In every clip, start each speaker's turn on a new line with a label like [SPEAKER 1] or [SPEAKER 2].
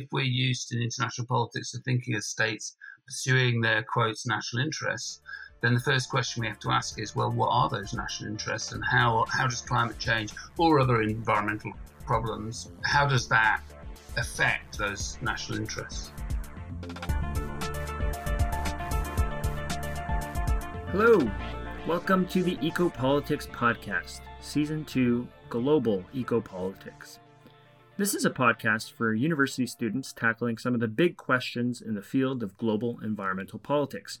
[SPEAKER 1] if we're used in international politics to thinking of states pursuing their quotes national interests, then the first question we have to ask is, well, what are those national interests, and how how does climate change or other environmental problems, how does that affect those national interests?
[SPEAKER 2] Hello, welcome to the Ecopolitics Podcast, Season 2 Global Ecopolitics. This is a podcast for university students tackling some of the big questions in the field of global environmental politics.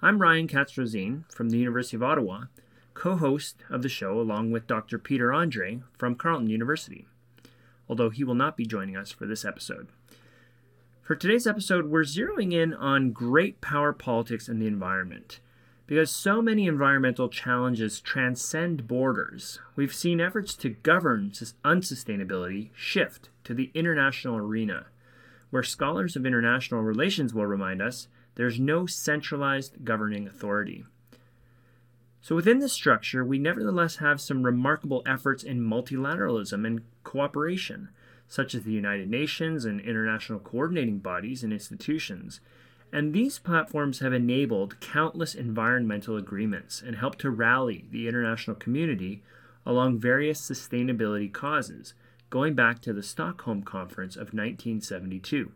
[SPEAKER 2] I'm Ryan katz from the University of Ottawa, co host of the show along with Dr. Peter Andrée from Carleton University, although he will not be joining us for this episode. For today's episode, we're zeroing in on great power politics and the environment. Because so many environmental challenges transcend borders, we've seen efforts to govern unsustainability shift to the international arena, where scholars of international relations will remind us there's no centralized governing authority. So, within this structure, we nevertheless have some remarkable efforts in multilateralism and cooperation, such as the United Nations and international coordinating bodies and institutions and these platforms have enabled countless environmental agreements and helped to rally the international community along various sustainability causes, going back to the Stockholm Conference of 1972.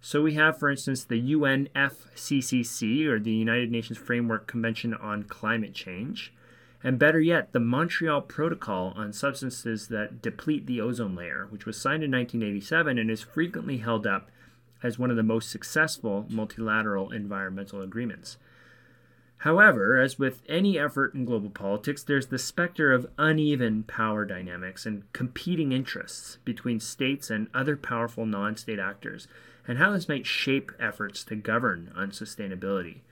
[SPEAKER 2] So we have, for instance, the UNFCCC, or the United Nations Framework Convention on Climate Change, and better yet, the Montreal Protocol on Substances that Deplete the Ozone Layer, which was signed in 1987 and is frequently held up as one of the most successful multilateral environmental agreements. However, as with any effort in global politics, there's the specter of uneven power dynamics and competing interests between states and other powerful non state actors, and how this might shape efforts to govern on sustainability.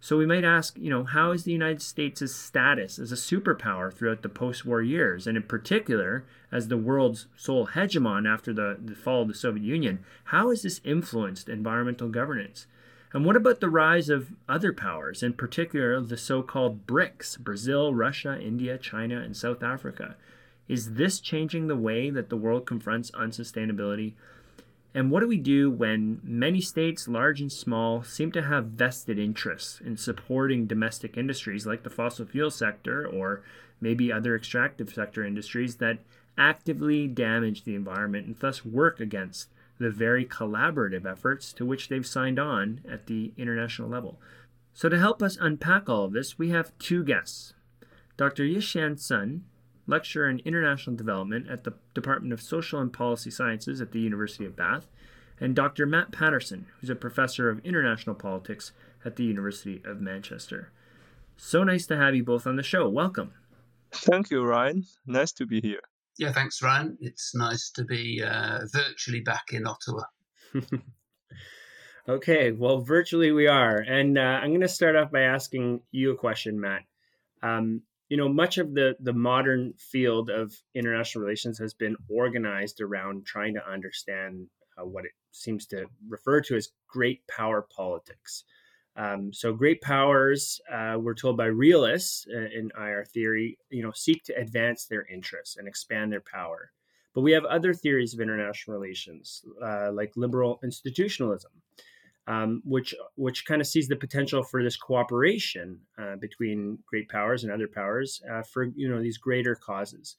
[SPEAKER 2] So we might ask, you know, how is the United States' status as a superpower throughout the post-war years, and in particular, as the world's sole hegemon after the, the fall of the Soviet Union, how has this influenced environmental governance? And what about the rise of other powers, in particular the so-called BRICS, Brazil, Russia, India, China, and South Africa? Is this changing the way that the world confronts unsustainability? And what do we do when many states, large and small, seem to have vested interests in supporting domestic industries like the fossil fuel sector or maybe other extractive sector industries that actively damage the environment and thus work against the very collaborative efforts to which they've signed on at the international level? So, to help us unpack all of this, we have two guests. Dr. Yixian Sun lecturer in international development at the Department of Social and Policy Sciences at the University of Bath, and Dr. Matt Paterson, who's a professor of international politics at the University of Manchester. So nice to have you both on the show. Welcome.
[SPEAKER 3] Thank you, Ryan. Nice to be here.
[SPEAKER 1] Yeah, thanks, Ryan. It's nice to be uh, virtually back in Ottawa.
[SPEAKER 2] okay, well, virtually we are. And uh, I'm going to start off by asking you a question, Matt. Um, you know much of the the modern field of international relations has been organized around trying to understand uh, what it seems to refer to as great power politics. Um, so great powers uh, we're told by realists uh, in ir theory you know seek to advance their interests and expand their power. But we have other theories of international relations uh, like liberal institutionalism um, which which kind of sees the potential for this cooperation uh, between great powers and other powers uh, for you know these greater causes.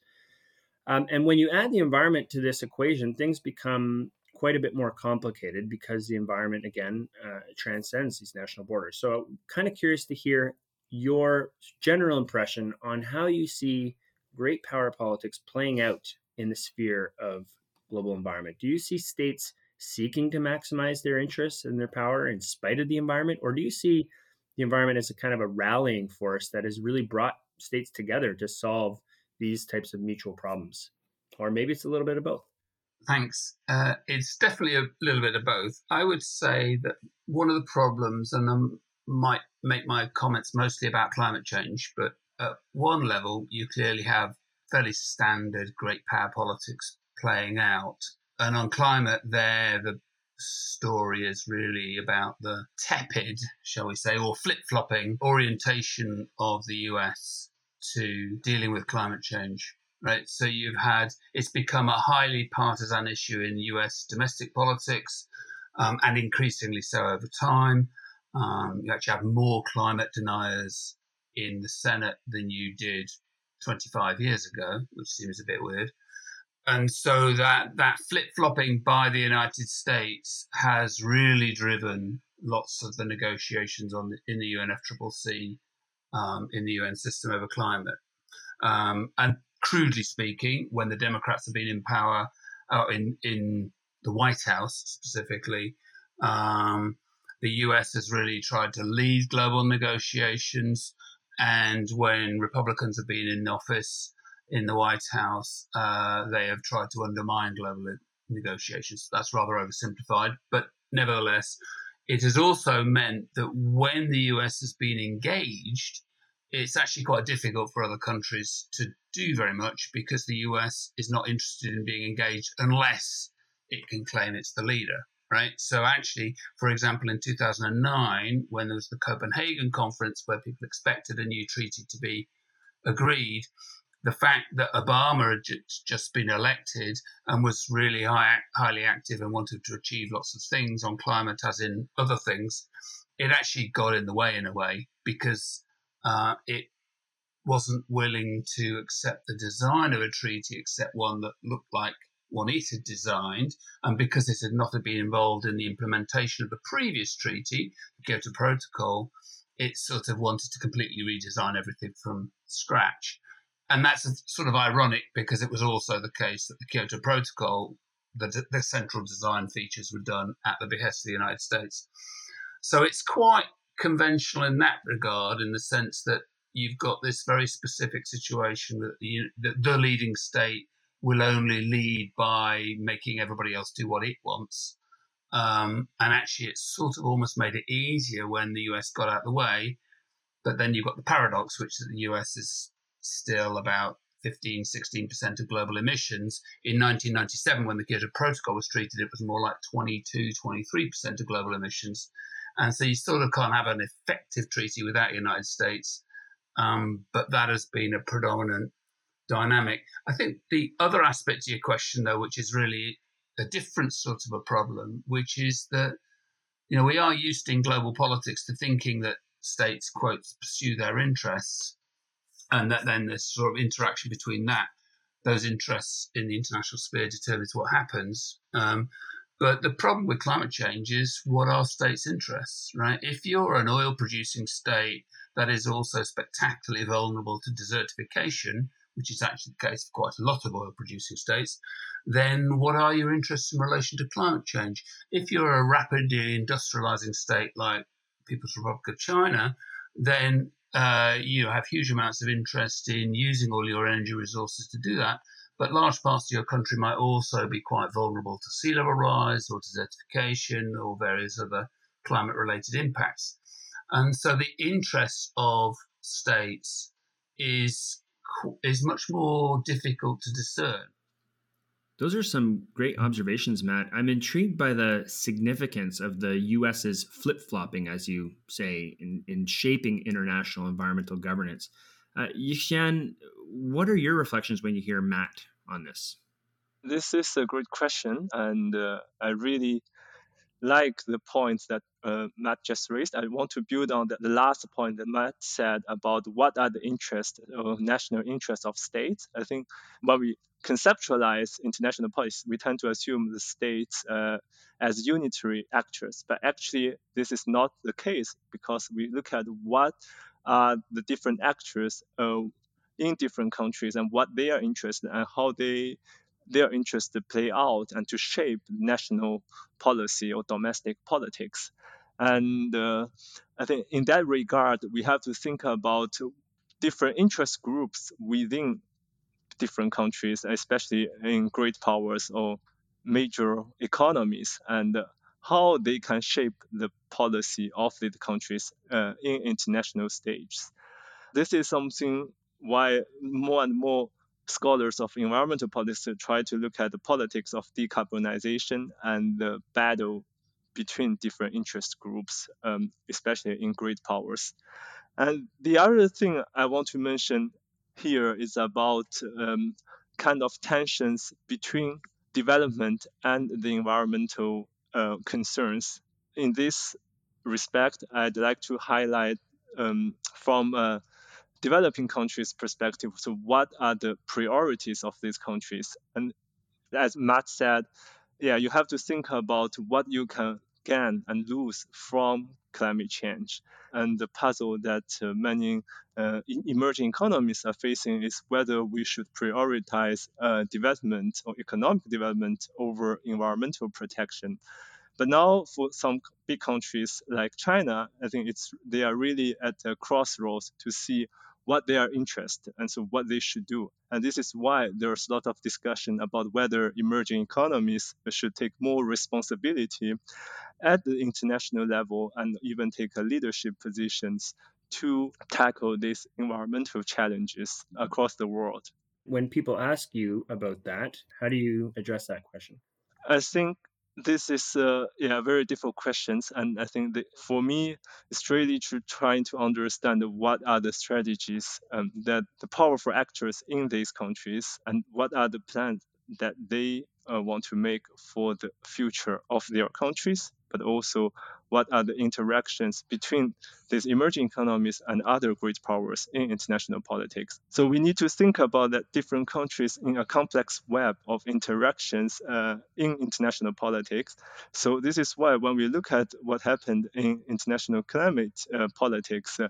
[SPEAKER 2] Um, and when you add the environment to this equation, things become quite a bit more complicated because the environment again uh, transcends these national borders. So, kind of curious to hear your general impression on how you see great power politics playing out in the sphere of global environment. Do you see states seeking to maximize their interests and their power in spite of the environment? Or do you see the environment as a kind of a rallying force that has really brought states together to solve these types of mutual problems? Or maybe it's a little bit of both.
[SPEAKER 1] Thanks. Uh, it's definitely a little bit of both. I would say that one of the problems, and I might make my comments mostly about climate change, but at one level, you clearly have fairly standard great power politics playing out and on climate, there the story is really about the tepid, shall we say, or flip flopping orientation of the US to dealing with climate change. right? So you've had it's become a highly partisan issue in U.S. domestic politics, um, and increasingly so over time. Um, you actually have more climate deniers in the Senate than you did 25 years ago, which seems a bit weird. And so that that flip flopping by the United States has really driven lots of the negotiations on the, in the UNFCCC um, in the UN system over climate. Um, and crudely speaking, when the Democrats have been in power, uh, in in the White House specifically, um, the US has really tried to lead global negotiations. And when Republicans have been in office in the White House, uh, they have tried to undermine global negotiations. That's rather oversimplified, but nevertheless, it has also meant that when the US has been engaged, it's actually quite difficult for other countries to do very much because the US is not interested in being engaged unless it can claim it's the leader, right? So, actually, for example, in 2009, when there was the Copenhagen conference where people expected a new treaty to be agreed, the fact that Obama had just been elected and was really high, highly active and wanted to achieve lots of things on climate, as in other things, it actually got in the way in a way because uh, it wasn't willing to accept the design of a treaty except one that looked like one it had designed. And because it had not been involved in the implementation of the previous treaty, the Kyoto Protocol, it sort of wanted to completely redesign everything from scratch. And that's sort of ironic because it was also the case that the Kyoto Protocol, the, the central design features were done at the behest of the United States. So it's quite conventional in that regard, in the sense that you've got this very specific situation that the, the, the leading state will only lead by making everybody else do what it wants. Um, and actually, it's sort of almost made it easier when the US got out of the way. But then you've got the paradox, which is that the US is still about 15, 16% of global emissions. In 1997, when the Kyoto Protocol was treated, it was more like 22, 23% of global emissions. And so you sort of can't have an effective treaty without the United States. Um, but that has been a predominant dynamic. I think the other aspect to your question, though, which is really a different sort of a problem, which is that, you know, we are used in global politics to thinking that states, quote, pursue their interess and that then there's sort of interaction between that those interests in the international sphere determines what happens. Um, but the problem with climate change is what are states' interests, right? If you're an oil producing state that is also spectacularly vulnerable to desertification, which is actually the case for quite a lot of oil producing states, then what are your interests in relation to climate change? If you're a rapidly industrializing state like People's Republic of China, then uh, you have huge amounts of interest in using all your energy resources to do that. But large parts of your country might also be quite vulnerable to sea level rise or desertification or various other climate related impacts. And so the interest of states is is much more difficult to discern.
[SPEAKER 2] Those are some great observations, Matt. I'm intrigued by the significance of the US's flip flopping, as you say, in, in shaping international environmental governance. Uh, Yixian, what are your reflections when you hear Matt on this?
[SPEAKER 3] This is a great question, and uh, I really like the points that uh, Matt just raised. I want to build on the, the, last point that Matt said about what are the interests or national interests of states. I think when we conceptualize international policy, we tend to assume the states uh, as unitary actors, but actually this is not the case because we look at what are the different actors uh, in different countries and what they are interested in and how they their interests to play out and to shape national policy or domestic politics. And uh, I think in that regard, we have to think about different interest groups within different countries, especially in great powers or major economies, and how they can shape the policy of the countries uh, in international stages. This is something why more and more scholars of environmental politics try to look at the politics of decarbonization and the battle between different interest groups, um, especially in great powers. And the other thing I want to mention here is about um, kind of tensions between development and the environmental uh, concerns. In this respect, I'd like to highlight um, from a developing countries' perspective. So, what are the priorities of these countries? And as Matt said, yeah, you have to think about what you can gain and lose from climate change. And the puzzle that uh, many uh, emerging economies are facing is whether we should prioritize uh, development or economic development over environmental protection. But now, for some big countries like China, I think it's they are really at a crossroads to see what they are interested and so what they should do. And this is why there's a lot of discussion about whether emerging economies should take more responsibility at the international level and even take leadership positions to tackle these environmental challenges across the world.
[SPEAKER 2] When people ask you about that, how do you address that question?
[SPEAKER 3] I think this is uh, yeah very difficult questions and i think for me it's really to trying to understand what are the strategies um, that the powerful actors in these countries and what are the plans that they uh, want to make for the future of their countries but also what are the interactions between these emerging economies and other great powers in international politics. So we need to think about that different countries in a complex web of interactions uh, in international politics. So this is why when we look at what happened in international climate uh, politics, uh,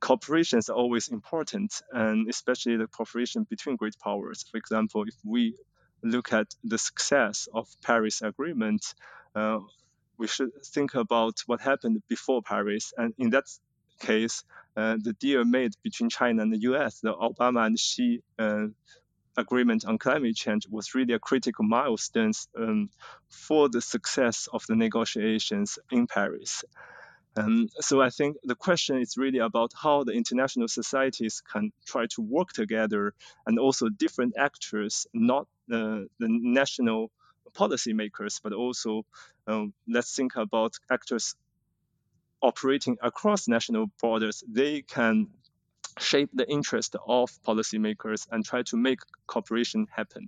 [SPEAKER 3] cooperation is always important, and especially the cooperation between great powers. For example, if we look at the success of Paris Agreement, uh, we should think about what happened before Paris. And in that case, uh, the deal made between China and the US, the Obama and Xi uh, agreement on climate change, was really a critical milestone um, for the success of the negotiations in Paris. Um, so I think the question is really about how the international societies can try to work together, and also different actors, not uh, the national policymakers, but also um, let's think about actors operating across national borders. They can shape the interest of policymakers and try to make cooperation happen.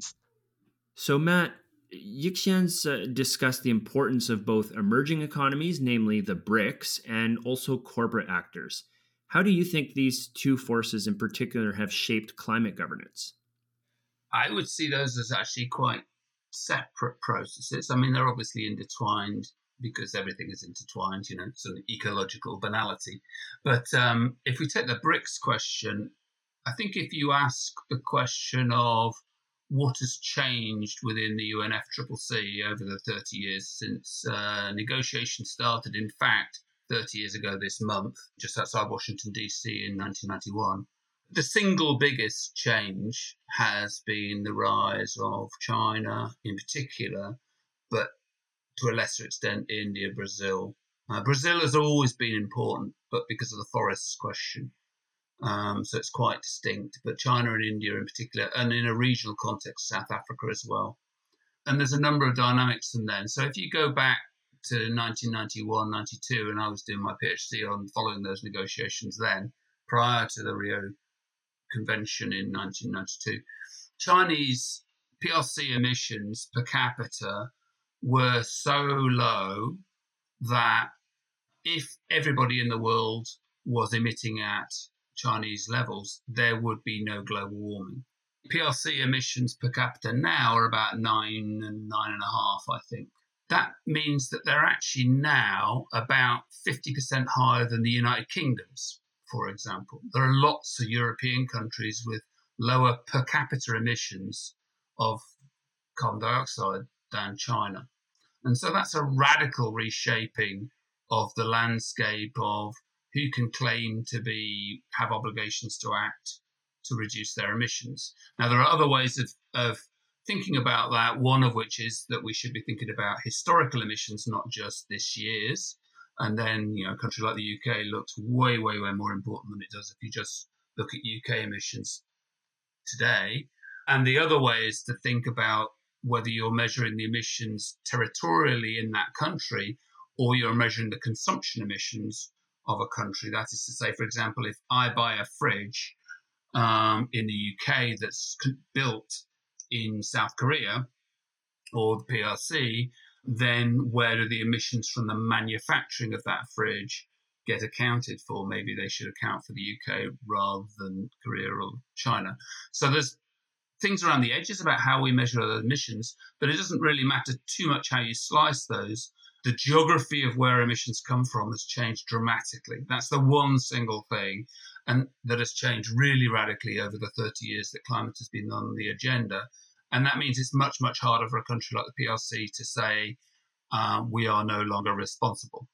[SPEAKER 2] So, Matt, Yixian's uh, discussed the importance of both emerging economies, namely the BRICS, and also corporate actors. How do you think these two forces in particular have shaped climate governance?
[SPEAKER 1] I would see those as actually quite separate processes. I mean, they're obviously intertwined because everything is intertwined, you know, it's an ecological banality. But um, if we take the BRICS question, I think if you ask the question of what has changed within the UNFCCC over the 30 years since uh, negotiations started, in fact, 30 years ago this month, just outside Washington, D.C. in 1991, the single biggest change has been the rise of China in particular, but to a lesser extent, India, Brazil. Uh, Brazil has always been important, but because of the forests question. Um, so it's quite distinct. But China and India in particular, and in a regional context, South Africa as well. And there's a number of dynamics from then. So if you go back to 1991, 92, and I was doing my PhD on following those negotiations then, prior to the Rio convention in 1992, Chinese PRC emissions per capita were so low that if everybody in the world was emitting at Chinese levels, there would be no global warming. PRC emissions per capita now are about nine and nine and a half, I think. That means that they're actually now about 50% higher than the United Kingdom's for example. There are lots of European countries with lower per capita emissions of carbon dioxide than China. And so that's a radical reshaping of the landscape of who can claim to be have obligations to act to reduce their emissions. Now there are other ways of, of thinking about that, one of which is that we should be thinking about historical emissions, not just this year's. And then, you know, a country like the UK looks way, way, way more important than it does if you just look at UK emissions today. And the other way is to think about whether you're measuring the emissions territorially in that country or you're measuring the consumption emissions of a country. That is to say, for example, if I buy a fridge um, in the UK that's built in South Korea or the PRC, then where do the emissions from the manufacturing of that fridge get accounted for? Maybe they should account for the UK rather than Korea or China. So there's things around the edges about how we measure the emissions, but it doesn't really matter too much how you slice those. The geography of where emissions come from has changed dramatically. That's the one single thing, and that has changed really radically over the 30 years that climate has been on the agenda. And that means it's much, much harder for a country like the PRC to say, um, we are no longer responsible.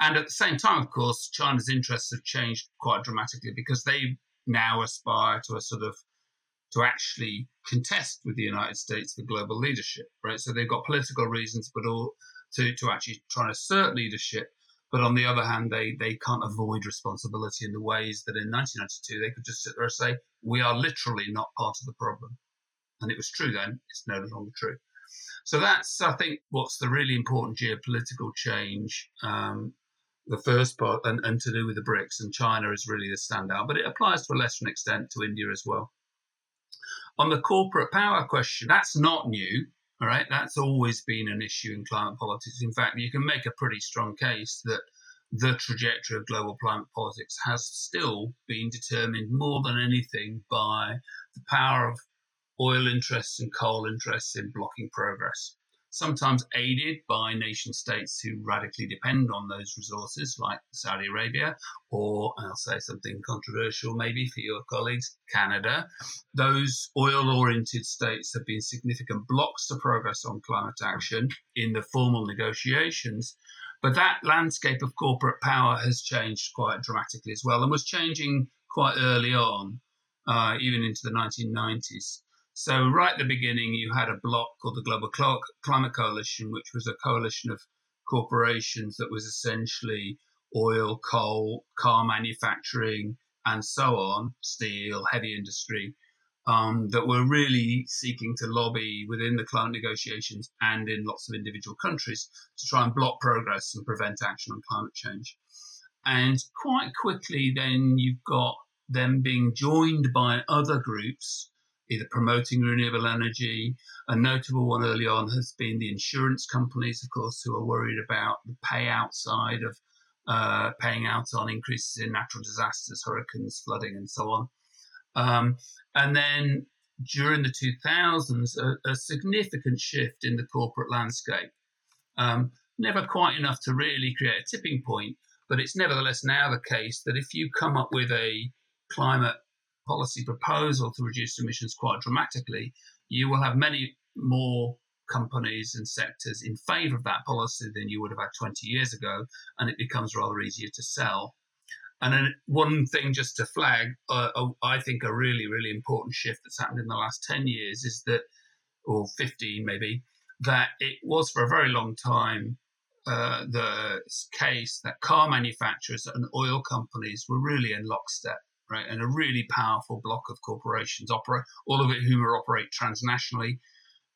[SPEAKER 1] And at the same time, of course, China's interests have changed quite dramatically because they now aspire to a sort of to actually contest with the United States for global leadership, right? So they've got political reasons, but all to, to actually try and assert leadership. But on the other hand, they, they can't avoid responsibility in the ways that in 1992 they could just sit there and say, we are literally not part of the problem. And it was true then, it's no longer true. So that's, I think, what's the really important geopolitical change. Um, the first part, and, and to do with the BRICS, and China is really the standout, but it applies to a lesser extent to India as well. On the corporate power question, that's not new. All right, that's always been an issue in climate politics. In fact, you can make a pretty strong case that the trajectory of global climate politics has still been determined more than anything by the power of oil interests and coal interests in blocking progress, sometimes aided by nation states who radically depend on those resources, like Saudi Arabia, or I'll say something controversial maybe for your colleagues, Canada. Those oil oriented states have been significant blocks to progress on climate action in the formal negotiations. But that landscape of corporate power has changed quite dramatically as well and was changing quite early on, uh, even into the 1990s. So, right at the beginning, you had a bloc called the Global Climate Coalition, which was a coalition of corporations that was essentially oil, coal, car manufacturing, and so on, steel, heavy industry, um, that were really seeking to lobby within the climate negotiations and in lots of individual countries to try and block progress and prevent action on climate change. And quite quickly, then you've got them being joined by other groups either promoting renewable energy. A notable one early on has been the insurance companies, of course, who are worried about the payout side of uh, paying out on increases in natural disasters, hurricanes, flooding, and so on. Um, and then during the 2000s, a, a, significant shift in the corporate landscape. Um, never quite enough to really create a tipping point, but it's nevertheless now the case that if you come up with a climate policy proposal to reduce emissions quite dramatically, you will have many more companies and sectors in favor of that policy than you would have had 20 years ago, and it becomes rather easier to sell. And then one thing just to flag, uh, uh I think a really, really important shift that's happened in the last 10 years is that, or 15 maybe, that it was for a very long time uh, the case that car manufacturers and oil companies were really in lockstep right? And a really powerful block of corporations operate, all of it who operate transnationally.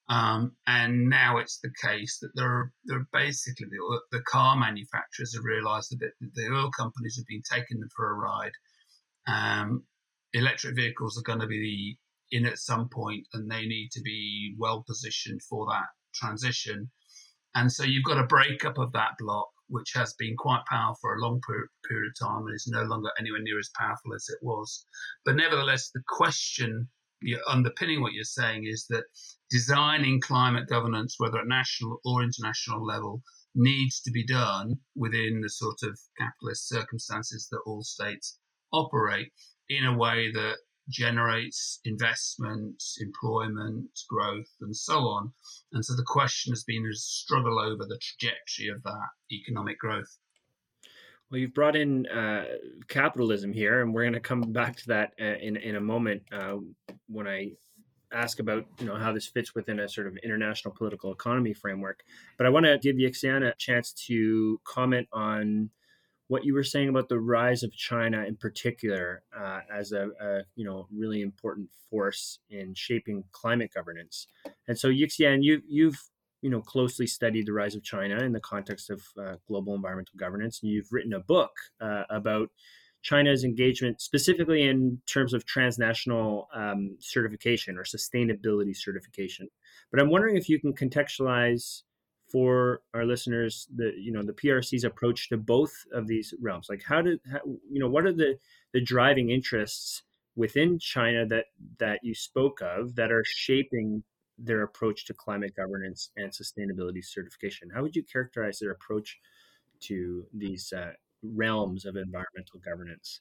[SPEAKER 1] Um, and now it's the case that there are, there are basically the, the, car manufacturers have realised that the oil companies have been taking them for a ride. Um, electric vehicles are going to be in at some point, and they need to be well positioned for that transition. And so you've got a breakup of that block which has been quite powerful for a long period of time and is no longer anywhere near as powerful as it was. But nevertheless, the question underpinning what you're saying is that designing climate governance, whether at national or international level, needs to be done within the sort of capitalist circumstances that all states operate in a way that generates investment, employment, growth, and so on. And so the question has been a struggle over the trajectory of that economic growth.
[SPEAKER 2] Well, you've brought in uh, capitalism here, and we're going to come back to that uh, in in a moment uh, when I ask about you know how this fits within a sort of international political economy framework. But I want to give Yixian a chance to comment on what you were saying about the rise of China in particular uh, as a, a, you know really important force in shaping climate governance. And so Yixian, you you've you know closely studied the rise of China in the context of uh, global environmental governance, and you've written a book uh, about China's engagement, specifically in terms of transnational um, certification or sustainability certification. But I'm wondering if you can contextualize for our listeners the you know the PRC's approach to both of these realms. Like how did how, you know what are the the driving interests within China that that you spoke of that are shaping their approach to climate governance and sustainability certification? How would you characterize their approach to these uh, realms of environmental governance?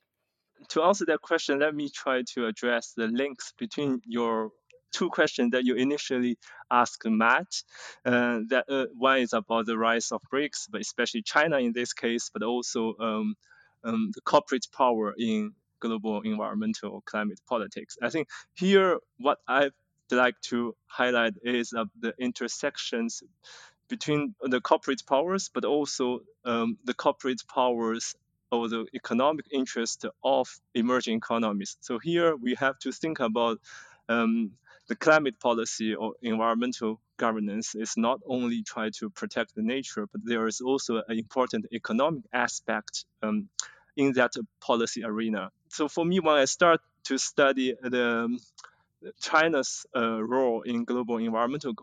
[SPEAKER 3] To answer that question, let me try to address the links between your two questions that you initially asked Matt. Uh, that uh, one is about the rise of BRICS, but especially China in this case, but also um, um, the corporate power in global environmental climate politics. I think here what I'd like to highlight is uh, the intersections between the corporate powers, but also um, the corporate powers or the economic interest of emerging economies. So here we have to think about um, the climate policy or environmental governance is not only try to protect the nature, but there is also an important economic aspect um, in that policy arena. So for me, when I start to study the China's uh, role in global environmental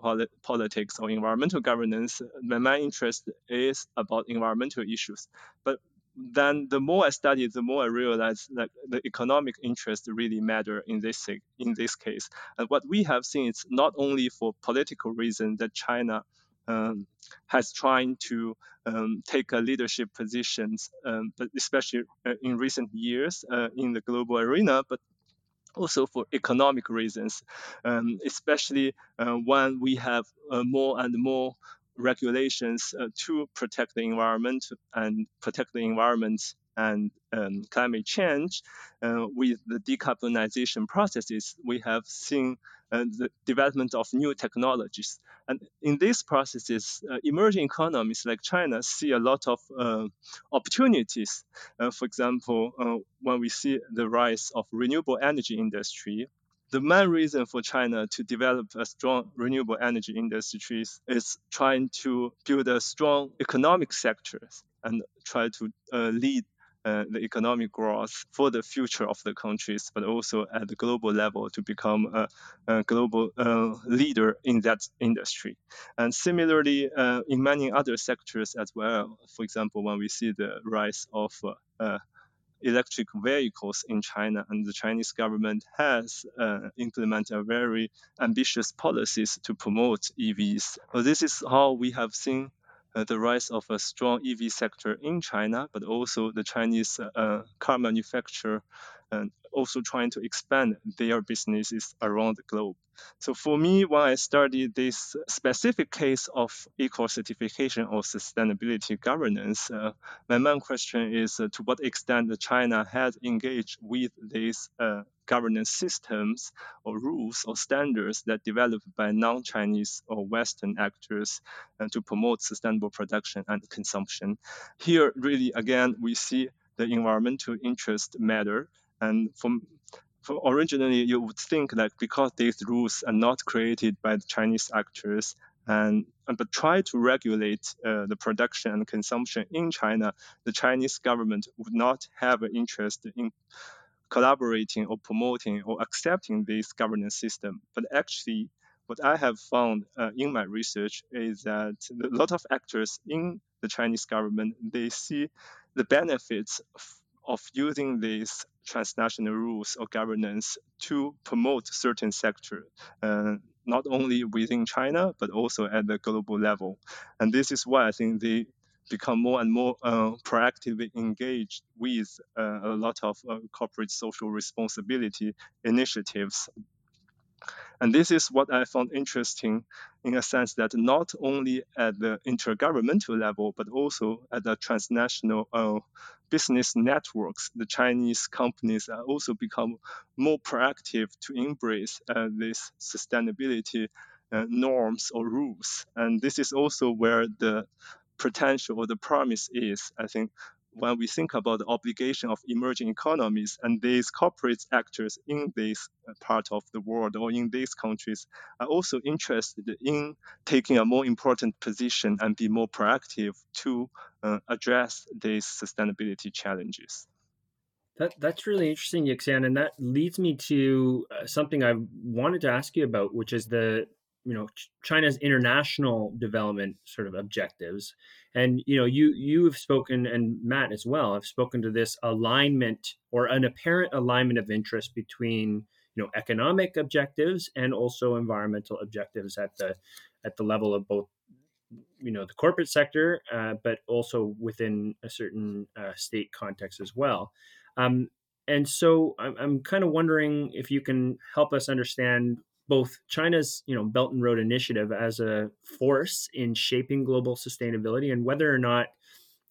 [SPEAKER 3] politics or environmental governance, my main interest is about environmental issues. But then the more I study, the more I realize that the economic interest really matter in this in this case. And what we have seen is not only for political reasons that China um, has trying to um, take a leadership positions, um, but especially uh, in recent years uh, in the global arena, but also for economic reasons, um, especially uh, when we have uh, more and more regulations uh, to protect the environment and protect the environment and um, climate change, uh, with the decarbonization processes, we have seen uh, the development of new technologies. And in these processes, uh, emerging economies like China see a lot of uh, opportunities. Uh, for example, uh, when we see the rise of renewable energy industry, the main reason for China to develop a strong renewable energy industry is trying to build a strong economic sector and try to uh, lead uh, the economic growth for the future of the countries, but also at the global level to become a, a global uh, leader in that industry. And similarly, uh, in many other sectors as well, for example, when we see the rise of uh, electric vehicles in China, and the Chinese government has uh, implemented very ambitious policies to promote EVs. So this is how we have seen uh, the rise of a strong EV sector in China, but also the Chinese uh, car manufacturer also trying to expand their businesses around the globe. So for me, when I studied this specific case of eco certification or sustainability governance, uh, my main question is uh, to what extent China has engaged with these uh, governance systems or rules or standards that developed by non-Chinese or Western actors uh, to promote sustainable production and consumption. Here, really, again, we see the environmental interest matter and from, from originally, you would think that because these rules are not created by the Chinese actors, and but try to regulate uh, the production and consumption in China, the Chinese government would not have an interest in collaborating or promoting or accepting this governance system. But actually, what I have found uh, in my research is that a lot of actors in the Chinese government they see the benefits of using these transnational rules or governance to promote certain sector, uh, not only within China but also at the global level. And this is why I think they become more and more uh, proactively engaged with uh, a lot of uh, corporate social responsibility initiatives and this is what I found interesting in a sense that not only at the intergovernmental level, but also at the transnational uh, business networks, the Chinese companies are also become more proactive to embrace uh, these sustainability uh, norms or rules. And this is also where the potential or the promise is. I think when we think about the obligation of emerging economies and these corporate actors in this uh, part of the world or in these countries are also interested in taking a more important position and be more proactive to uh, address these sustainability challenges.
[SPEAKER 2] That that's really interesting, Yixian, and that leads me to uh, something I wanted to ask you about, which is the you know China's international development sort of objectives. And you know, you you have spoken, and Matt as well, have spoken to this alignment or an apparent alignment of interest between you know economic objectives and also environmental objectives at the at the level of both you know the corporate sector, uh, but also within a certain uh, state context as well. Um, and so I'm, I'm kind of wondering if you can help us understand both China's you know Belt and Road Initiative as a force in shaping global sustainability and whether or not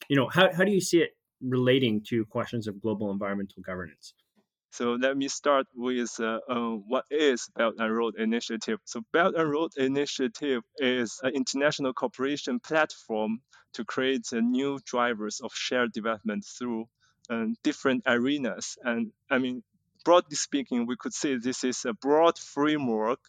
[SPEAKER 2] you know how, how do you see it relating to questions of global environmental governance?
[SPEAKER 3] So let me start with uh, uh, what is Belt and Road Initiative. So Belt and Road Initiative is an international cooperation platform to create uh, new drivers of shared development through um, different arenas. And I mean, broadly speaking, we could say this is a broad framework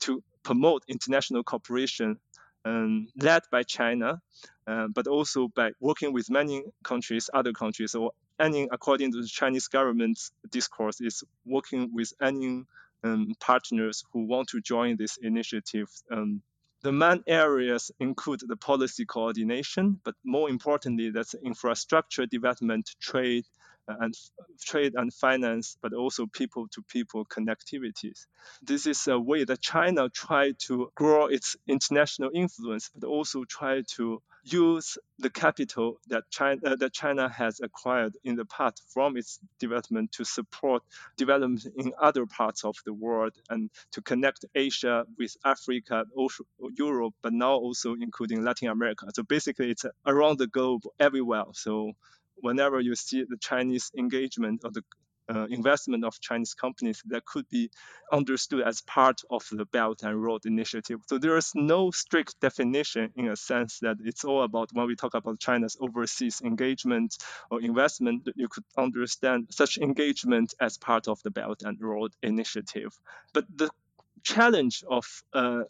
[SPEAKER 3] to promote international cooperation um, led by China, uh, but also by working with many countries, other countries, or any, according to the Chinese government's discourse, is working with any um, partners who want to join this initiative. Um, the main areas include the policy coordination, but more importantly, that's infrastructure development, trade, and trade and finance, but also people-to-people connectivities. This is a way that China tried to grow its international influence, but also try to use the capital that China, uh, that China has acquired in the past from its development to support development in other parts of the world and to connect Asia with Africa, also Europe, but now also including Latin America. So basically, it's around the globe everywhere. So whenever you see the Chinese engagement or the uh, investment of Chinese companies that could be understood as part of the Belt and Road Initiative. So there is no strict definition in a sense that it's all about when we talk about China's overseas engagement or investment, you could understand such engagement as part of the Belt and Road Initiative. But the challenge of uh,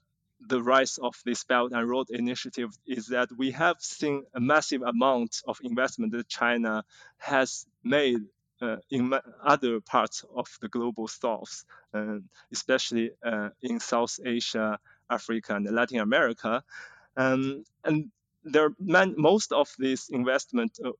[SPEAKER 3] the rise of this Belt and Road Initiative is that we have seen a massive amount of investment that China has made uh, in other parts of the global south, uh, especially uh, in South Asia, Africa, and Latin America. Um, and there, man, most of these investment uh,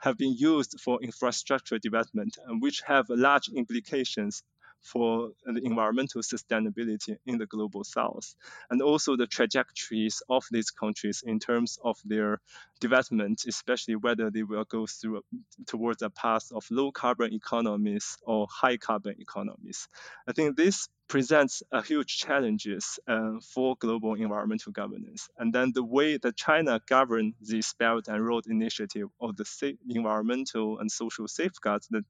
[SPEAKER 3] have been used for infrastructure development, which have large implications for the environmental sustainability in the global south, and also the trajectories of these countries in terms of their development, especially whether they will go through towards a path of low carbon economies or high carbon economies. I think this presents a huge challenges uh, for global environmental governance. And then the way that China govern this Belt and Road Initiative or the environmental and social safeguards that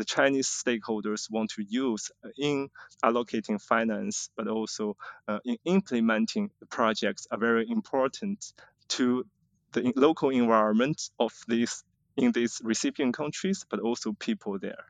[SPEAKER 3] the Chinese stakeholders want to use in allocating finance, but also uh, in implementing projects are very important to the local environment of these in these recipient countries, but also people there.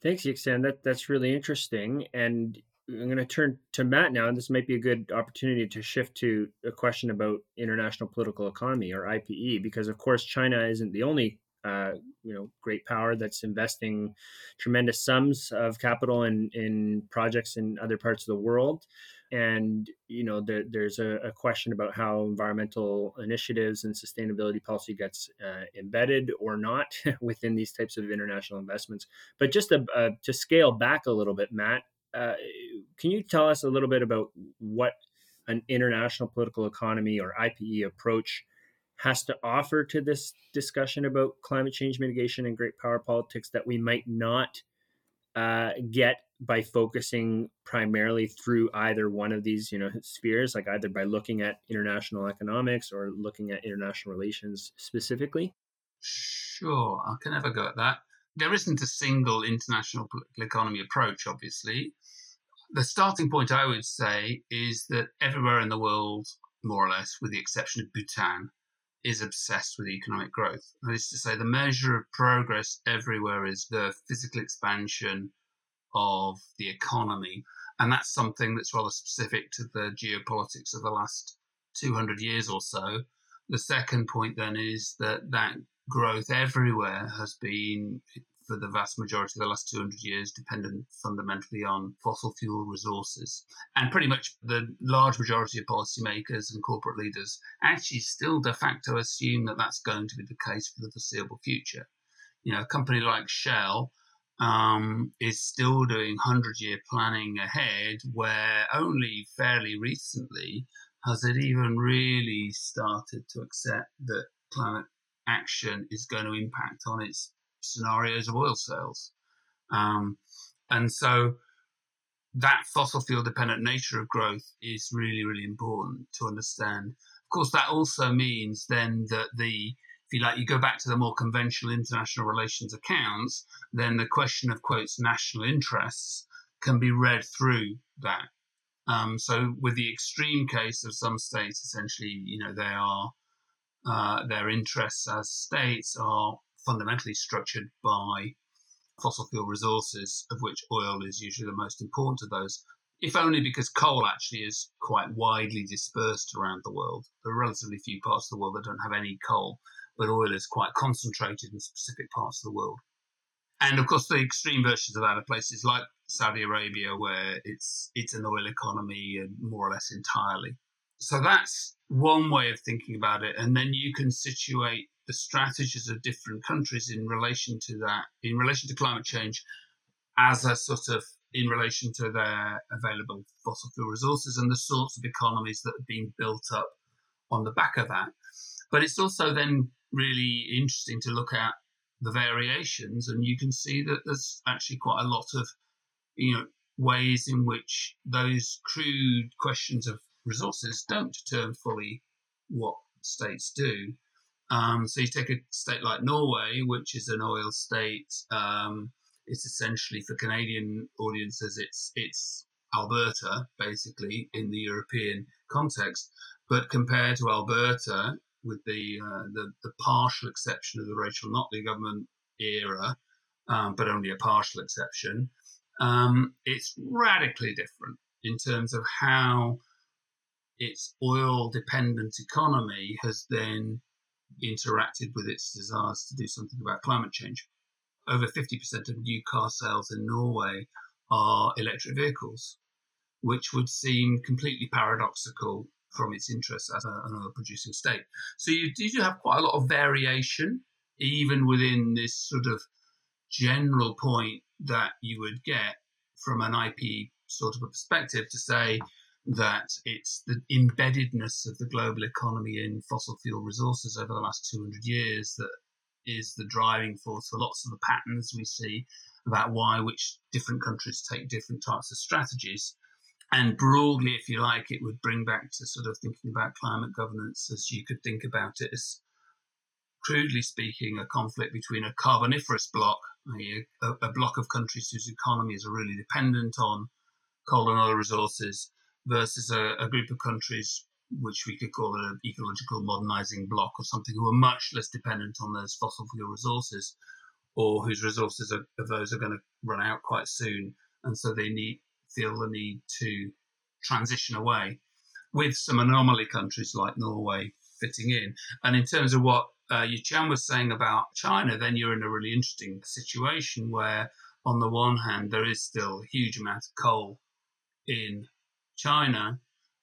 [SPEAKER 2] Thanks, Yixian. That that's really interesting. And I'm going to turn to Matt now, and this might be a good opportunity to shift to a question about international political economy or IPE, because of course China isn't the only uh, you know great power that's investing tremendous sums of capital in in projects in other parts of the world. And you know there, there's a, a, question about how environmental initiatives and sustainability policy gets uh, embedded or not within these types of international investments. But just to, uh, to scale back a little bit matt uh, can you tell us a little bit about what an international political economy or ipe approach has to offer to this discussion about climate change mitigation and great power politics that we might not uh, get by focusing primarily through either one of these you know spheres like either by looking at international economics or looking at international relations specifically?
[SPEAKER 1] Sure i can never go at that. There isn't a single international political economy approach obviously. The starting point i would say is that everywhere in the world more or less with the exception of bhutan is obsessed with economic growth. That is to say, the measure of progress everywhere is the physical expansion of the economy. And that's something that's rather specific to the geopolitics of the last 200 years or so. The second point then is that that growth everywhere has been for the vast majority of the last 200 years dependent fundamentally on fossil fuel resources. And pretty much the large majority of policymakers and corporate leaders actually still de facto assume that that's going to be the case for the foreseeable future. You know, a company like Shell um, is still doing 100 year planning ahead, where only fairly recently has it even really started to accept that climate action is going to impact on its scenarios of oil sales. Um, and so that fossil fuel dependent nature of growth is really, really important to understand. Of course, that also means then that the if you like, you go back to the more conventional international relations accounts, then the question of quotes national interests can be read through that. Um, so, with the extreme case of some states, essentially, you know, they are uh, their interests as states are fundamentally structured by fossil fuel resources, of which oil is usually the most important of those, if only because coal actually is quite widely dispersed around the world. There are relatively few parts of the world that don't have any coal, but oil is quite concentrated in specific parts of the world. And of course, the extreme versions of that are places like Saudi Arabia, where it's it's an oil economy more or less entirely. So that's one way of thinking about it, and then you can situate the strategies of different countries in relation to that, in relation to climate change, as a sort of in relation to their available fossil fuel resources and the sorts of economies that have been built up on the back of that. But it's also then really interesting to look at the variations, and you can see that there's actually quite a lot of, you know, ways in which those crude questions of resources don't determine fully what states do. Um, so you take a state like Norway, which is an oil state. Um, it's essentially for Canadian audiences, it's it's Alberta basically in the European context. But compared to Alberta, with the uh, the, the, partial exception of the Rachel Notley government era, um, but only a partial exception, um, it's radically different in terms of how its oil dependent economy has then interacted with its desires to do something about climate change. Over 50% of new car sales in Norway are electric vehicles, which would seem completely paradoxical from its interests as an oil producing state. So you do have quite a lot of variation, even within this sort of general point that you would get from an IP sort of a perspective to say that it's the embeddedness of the global economy in fossil fuel resources over the last 200 years that is the driving force for lots of the patterns we see about why which different countries take different types of strategies. And broadly, if you like, it would bring back to sort of thinking about climate governance as you could think about it as, crudely speaking, a conflict between a carboniferous bloc, a, a block of countries whose economies are really dependent on coal and oil resources, versus a, a group of countries which we could call an ecological modernizing bloc or something who are much less dependent on those fossil fuel resources or whose resources are, of those are going to run out quite soon. And so they need feel the need to transition away with some anomaly countries like Norway fitting in. And in terms of what uh, Yixian was saying about China then you're in a really interesting situation where on the one hand there is still a huge amount of coal in China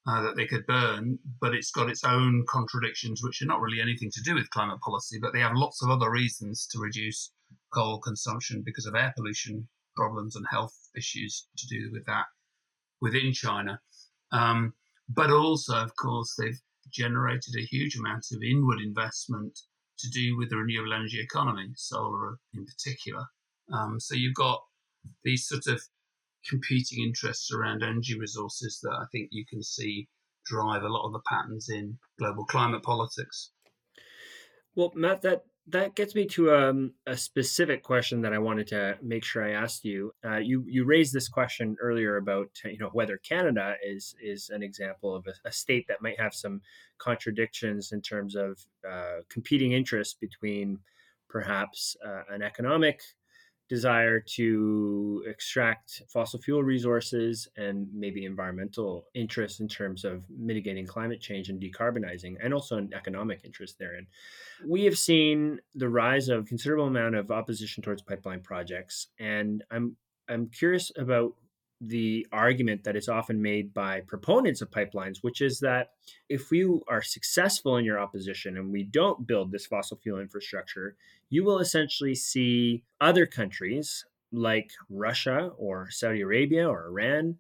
[SPEAKER 1] uh, that they could burn, but it's got its own contradictions, which are not really anything to do with climate policy, but they have lots of other reasons to reduce coal consumption because of air pollution problems and health issues to do with that within China. Um, but also, of course, they've generated a huge amount of inward investment to do with the renewable energy economy, solar in particular. Um, so you've got these sort of competing interests around energy resources that I think you can see drive a lot of the patterns in global climate politics.
[SPEAKER 2] Well, Matt, that that gets me to um, a specific question that I wanted to make sure I asked you. Uh, you you raised this question earlier about you know whether Canada is is an example of a, a state that might have some contradictions in terms of uh, competing interests between perhaps uh, an economic desire to extract fossil fuel resources and maybe environmental interests in terms of mitigating climate change and decarbonizing, and also an economic interest therein. We have seen the rise of considerable amount of opposition towards pipeline projects, and I'm I'm curious about the argument that is often made by proponents of pipelines, which is that if you are successful in your opposition and we don't build this fossil fuel infrastructure, you will essentially see other countries like Russia or Saudi Arabia or Iran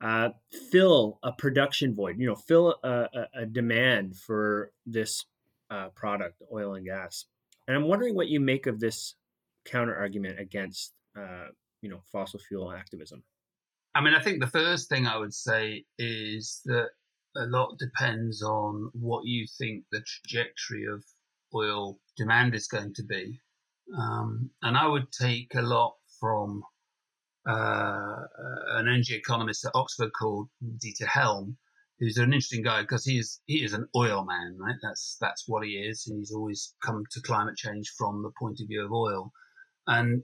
[SPEAKER 2] uh, fill a production void, you know, fill a, a, a demand for this uh, product, oil and gas. And I'm wondering what you make of this counter argument against, uh, you know, fossil fuel activism.
[SPEAKER 1] I mean, I think the first thing I would say is that a lot depends on what you think the trajectory of oil demand is going to be. Um, and I would take a lot from uh, an energy economist at Oxford called Dieter Helm, who's an interesting guy because he is he is an oil man, right? That's that's what he is, and he's always come to climate change from the point of view of oil. And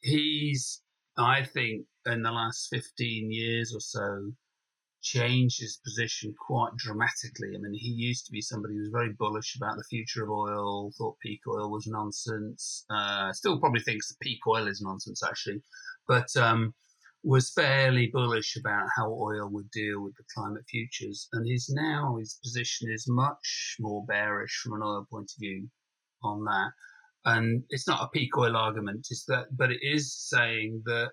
[SPEAKER 1] he's, I think, in the last 15 years or so changed his position quite dramatically. I mean, he used to be somebody who was very bullish about the future of oil, thought peak oil was nonsense, uh, still probably thinks peak oil is nonsense, actually, but um, was fairly bullish about how oil would deal with the climate futures. And his now, his position is much more bearish from an oil point of view on that. And it's not a peak oil argument, it's that, but it is saying that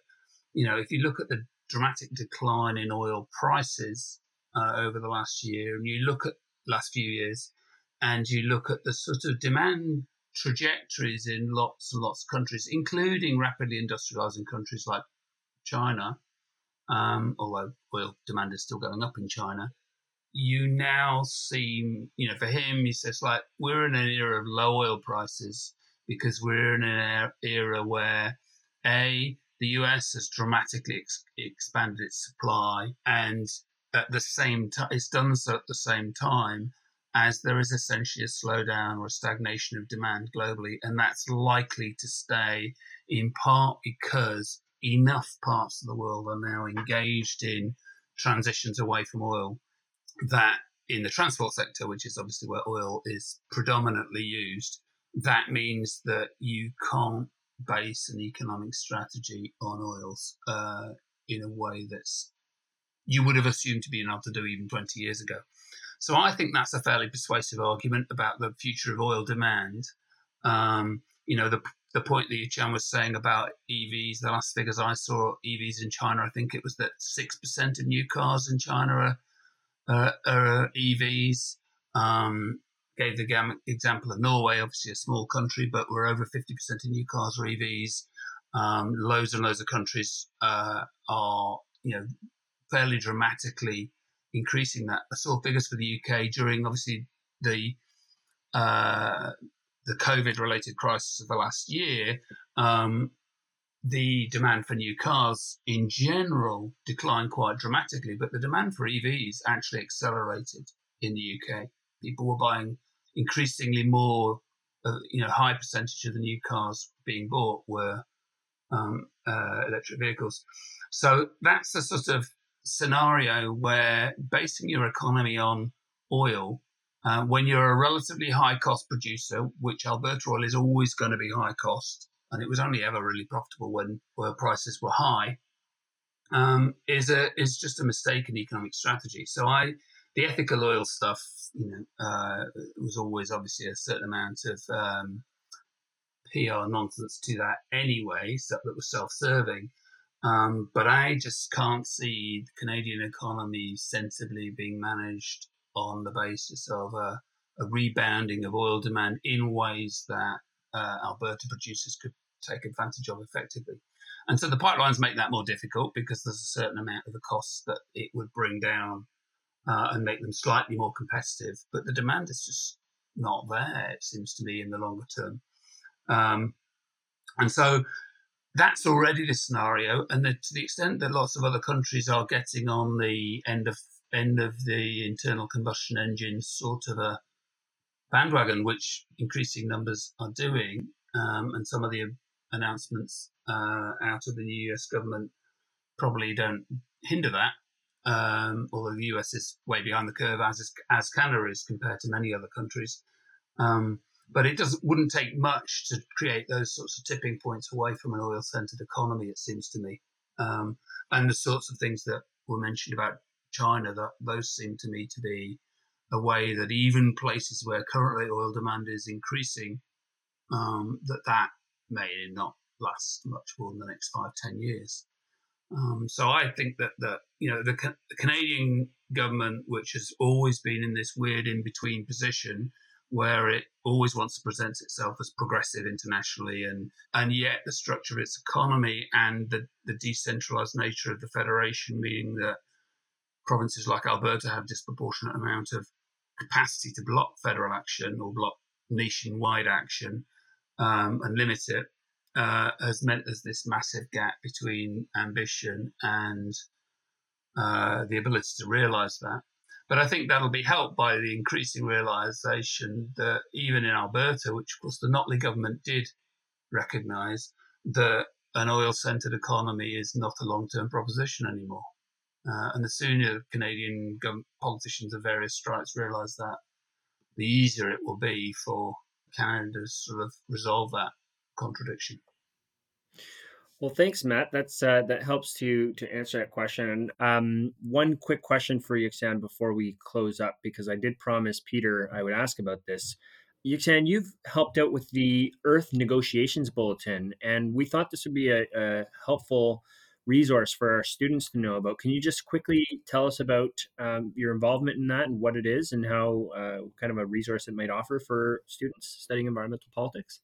[SPEAKER 1] you know, if you look at the dramatic decline in oil prices uh, over the last year, and you look at last few years, and you look at the sort of demand trajectories in lots and lots of countries, including rapidly industrializing countries like China, um, although oil demand is still going up in China, you now see, you know, for him, he says, like, we're in an era of low oil prices because we're in an er-, era where, A, the US has dramatically ex- expanded its supply, and at the same time, it's done so at the same time as there is essentially a slowdown or a stagnation of demand globally, and that's likely to stay in part because enough parts of the world are now engaged in transitions away from oil that in the transport sector, which is obviously where oil is predominantly used, that means that you can't base an economic strategy on oils uh, in a way that's you would have assumed to be able to do even 20 years ago. So I think that's a fairly persuasive argument about the future of oil demand. Um, you know, the the point that Yixian was saying about EVs, the last figures I saw, EVs in China, I think it was that 6% of new cars in China are, uh, are EVs. Um, gave the example of Norway, obviously a small country, but we're over 50% of new cars are EVs. Um, loads and loads of countries uh, are, you know, fairly dramatically increasing that. I saw figures for the UK during obviously the uh, the COVID related crisis of the last year. Um, the demand for new cars in general declined quite dramatically, but the demand for EVs actually accelerated in the UK. People were buying increasingly more, uh, you know, high percentage of the new cars being bought were um, uh, electric vehicles. So that's a sort of scenario where basing your economy on oil, uh, when you're a relatively high cost producer, which Alberta Oil is always going to be high cost, and it was only ever really profitable when oil prices were high, um, is a is just a mistaken economic strategy. So I the ethical oil stuff, you know, uh, was always obviously a certain amount of um, PR nonsense to that anyway, stuff that was self-serving. Um, but I just can't see the Canadian economy sensibly being managed on the basis of a, a rebounding of oil demand in ways that uh, Alberta producers could take advantage of effectively. And so the pipelines make that more difficult because there's a certain amount of the costs that it would bring down uh, and make them slightly more competitive. But the demand is just not there, it seems to me, in the longer term. Um, and so that's already the scenario. And the, to the extent that lots of other countries are getting on the end of end of the internal combustion engine sort of a bandwagon, which increasing numbers are doing, um, and some of the announcements uh, out of the new US government probably don't hinder that. Um, although the US is way behind the curve, as is, as Canada is compared to many other countries. Um, but it doesn't wouldn't take much to create those sorts of tipping points away from an oil-centered economy. It seems to me, um, and the sorts of things that were mentioned about China, that those seem to me to be a way that even places where currently oil demand is increasing, um, that that may not last much more than the next five, ten years. Um, so I think that that you know the, the, Canadian government, which has always been in this weird in between position, where it always wants to present itself as progressive internationally, and and yet the structure of its economy and the the decentralized nature of the federation, meaning that provinces like Alberta have disproportionate amount of capacity to block federal action or block nationwide action um, and limit it uh, has meant there's this massive gap between ambition and uh, the ability to realize that. But I think that'll be helped by the increasing realization that even in Alberta, which of course the Notley government did recognize, that an oil centered economy is not a long term proposition anymore. Uh, and the sooner Canadian politicians of various stripes realize that, the easier it will be for Canada to sort of resolve that contradiction.
[SPEAKER 2] Well, thanks, Matt. That's uh, that helps to to answer that question. Um, one quick question for Yixian before we close up, because I did promise Peter I would ask about this. Yixian, you've helped out with the Earth Negotiations Bulletin, and we thought this would be a, a helpful resource for our students to know about. Can you just quickly tell us about um, your involvement in that and what it is, and how uh, kind of a resource it might offer for students studying environmental politics?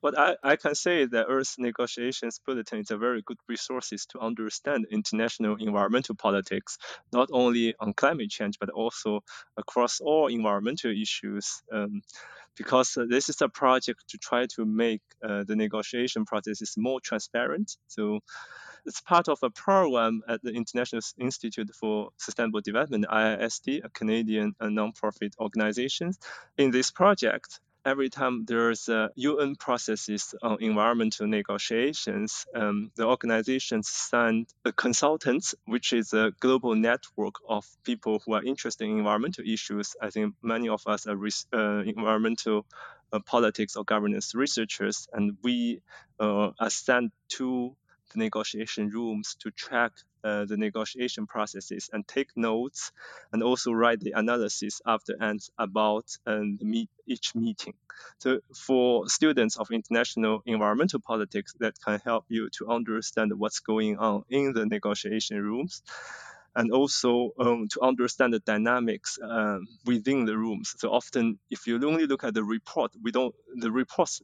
[SPEAKER 3] What I, I can say is that Earth Negotiations Bulletin is a very good resource to understand international environmental politics, not only on climate change, but also across all environmental issues. Um, because uh, this is a project to try to make uh, the negotiation processes more transparent. So it's part of a program at the International Institute for Sustainable Development, IISD, a Canadian uh, nonprofit organization. In this project, every time there's a UN processes on environmental negotiations, um, the organizations send consultants, which is a global network of people who are interested in environmental issues. I think many of us are uh, environmental uh, politics or governance researchers, and we uh, are sent to the negotiation rooms to track uh, the negotiation processes and take notes and also write the analysis after and about um, meet, each meeting. So for students of international environmental politics, that can help you to understand what's going on in the negotiation rooms and also um, to understand the dynamics um, within the rooms. So often, if you only look at the report, we don't the reports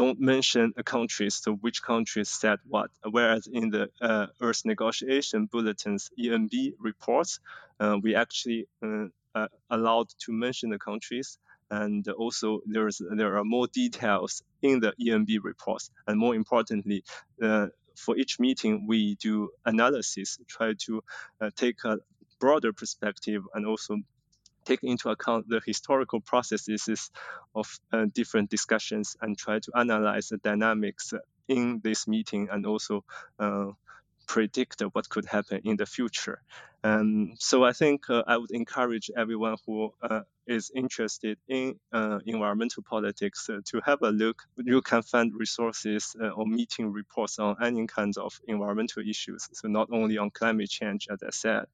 [SPEAKER 3] don't mention a country, so which countries said what. Whereas in the uh, Earth Negotiation Bulletin's ENB reports, uh, we actually uh, uh, allowed to mention the countries, and also there's there are more details in the ENB reports, and more importantly. Uh, for each meeting, we do analysis, try to uh, take a broader perspective and also take into account the historical processes of uh, different discussions and try to analyze the dynamics in this meeting and also uh, predict what could happen in the future. Um, so I think uh, I would encourage everyone who uh, is interested in uh, environmental politics uh, to have a look. You can find resources uh, or meeting reports on any kinds of environmental issues. So not only on climate change, as I said.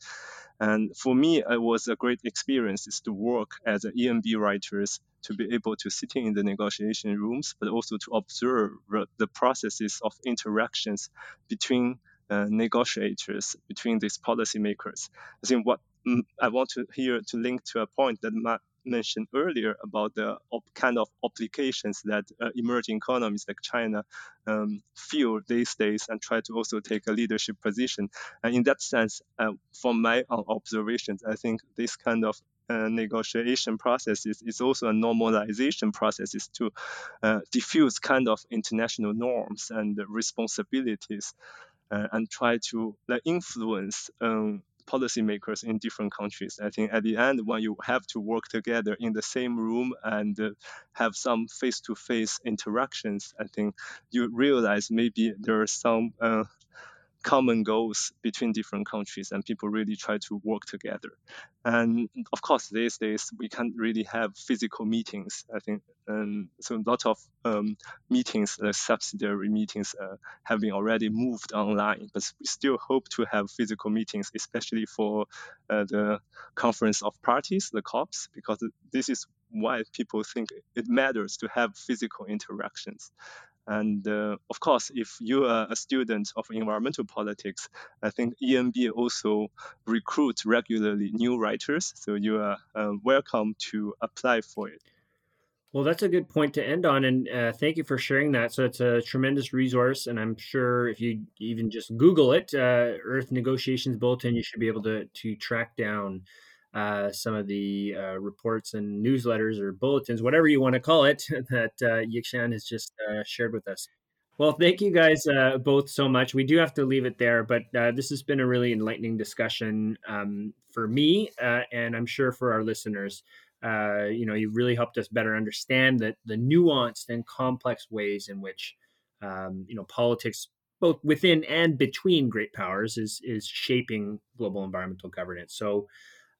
[SPEAKER 3] And for me, it was a great experience is to work as an ENB writers to be able to sit in the negotiation rooms, but also to observe the processes of interactions between uh, negotiators, between these policymakers. I think what mm, I want to here to link to a point that Matt mentioned earlier about the op- kind of applications that uh, emerging economies like China um, feel these days and try to also take a leadership position. And in that sense, uh, from my observations, I think this kind of uh, negotiation process is, also a normalization process is to uh, diffuse kind of international norms and responsibilities uh, and try to like, influence um, policymakers in different countries. I think at the end, when you have to work together in the same room and uh, have some face-to-face interactions, I think you realize maybe there are some uh, common goals between different countries and people really try to work together. And of course, these days we can't really have physical meetings. I think and so a lot of um, meetings, like subsidiary meetings, uh, have been already moved online. But we still hope to have physical meetings, especially for uh, the conference of parties, the COPs, because this is why people think it matters to have physical interactions. And uh, of course, if you are a student of environmental politics, I think ENB also recruits regularly new writers. So you are uh, welcome to apply for it.
[SPEAKER 2] Well, that's a good point to end on, and uh, thank you for sharing that. So it's a tremendous resource, and I'm sure if you even just Google it, uh, Earth Negotiations Bulletin, you should be able to to track down uh, some of the uh, reports and newsletters or bulletins, whatever you want to call it, that uh, Yixian has just uh, shared with us. Well, thank you guys uh, both so much. We do have to leave it there, but uh, this has been a really enlightening discussion um, for me, uh, and I'm sure for our listeners. you know, you really helped us better understand that the nuanced and complex ways in which um, you know politics, both within and between great powers, is is shaping global environmental governance. So.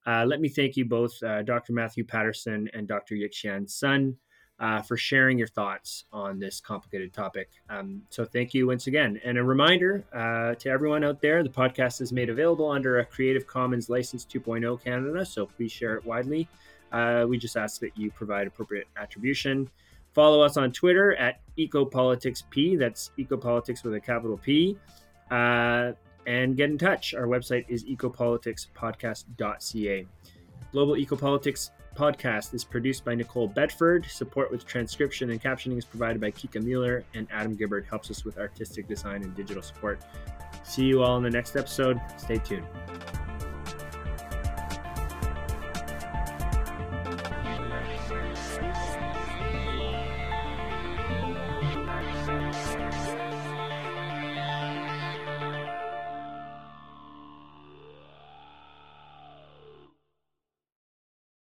[SPEAKER 2] Uh, let me thank you both, uh, Dr. Matthew Paterson and Dr. Yixian Sun, uh, for sharing your thoughts on this complicated topic. Um, so, thank you once again. And a reminder uh, to everyone out there the podcast is made available under a Creative Commons License 2.0 Canada, so please share it widely. Uh, we just ask that you provide appropriate attribution. Follow us on Twitter at EcoPoliticsP, that's Ecopolitics with a capital P. And get in touch. Our website is ecopoliticspodcast.ca. Global Ecopolitics podcast is produced by Nicole Bedford. Support with transcription and captioning is provided by Kika Mueller, and Adam Gibbard helps us with artistic design and digital support. See you all in the next episode. Stay tuned.